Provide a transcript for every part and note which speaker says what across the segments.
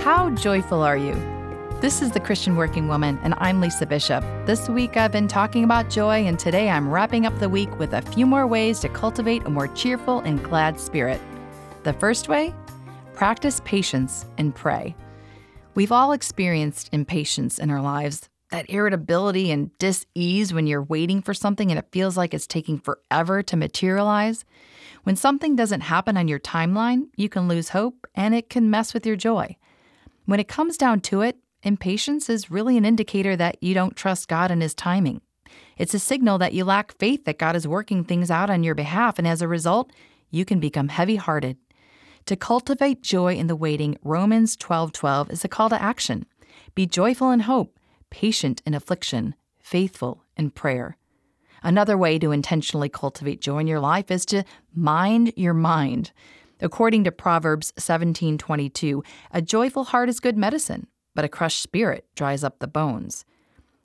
Speaker 1: How joyful are you? This is the Christian Working Woman, and I'm Lisa Bishop. This week I've been talking about joy, and today I'm wrapping up the week with a few more ways to cultivate a more cheerful and glad spirit. The first way? Practice patience and pray. We've all experienced impatience in our lives that irritability and dis ease when you're waiting for something and it feels like it's taking forever to materialize. When something doesn't happen on your timeline, you can lose hope and it can mess with your joy. When it comes down to it, impatience is really an indicator that you don't trust God and His timing. It's a signal that you lack faith that God is working things out on your behalf, and as a result, you can become heavy hearted. To cultivate joy in the waiting, Romans 12:12 12 is a call to action. Be joyful in hope, patient in affliction, faithful in prayer. Another way to intentionally cultivate joy in your life is to mind your mind. According to Proverbs 17:22, a joyful heart is good medicine, but a crushed spirit dries up the bones.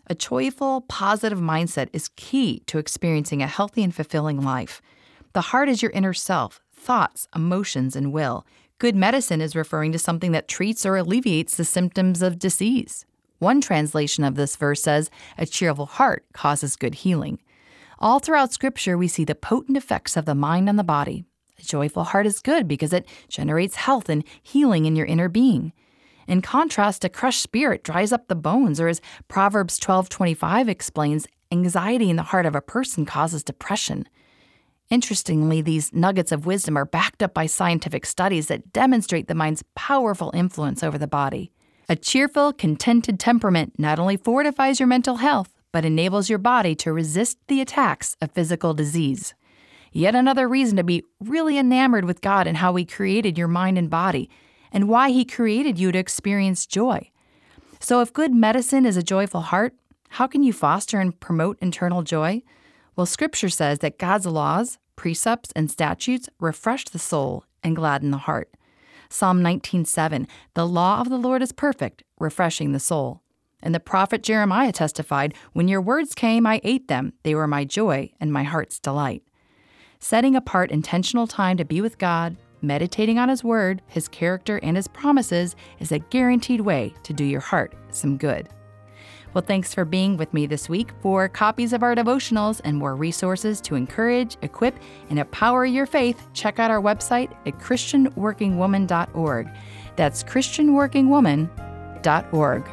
Speaker 1: A joyful, positive mindset is key to experiencing a healthy and fulfilling life. The heart is your inner self, thoughts, emotions, and will. Good medicine is referring to something that treats or alleviates the symptoms of disease. One translation of this verse says, A cheerful heart causes good healing. All throughout Scripture, we see the potent effects of the mind on the body. A joyful heart is good because it generates health and healing in your inner being. In contrast, a crushed spirit dries up the bones, or as Proverbs 12:25 explains, anxiety in the heart of a person causes depression. Interestingly, these nuggets of wisdom are backed up by scientific studies that demonstrate the mind's powerful influence over the body. A cheerful, contented temperament not only fortifies your mental health, but enables your body to resist the attacks of physical disease. Yet another reason to be really enamored with God and how He created your mind and body, and why He created you to experience joy. So, if good medicine is a joyful heart, how can you foster and promote internal joy? Well, Scripture says that God's laws, precepts, and statutes refresh the soul and gladden the heart. Psalm 19:7, "The law of the Lord is perfect, refreshing the soul." And the prophet Jeremiah testified, "When your words came, I ate them; they were my joy and my heart's delight." Setting apart intentional time to be with God, meditating on his word, his character, and his promises is a guaranteed way to do your heart some good. Well, thanks for being with me this week. For copies of our devotionals and more resources to encourage, equip, and empower your faith, check out our website at ChristianWorkingWoman.org. That's ChristianWorkingWoman.org.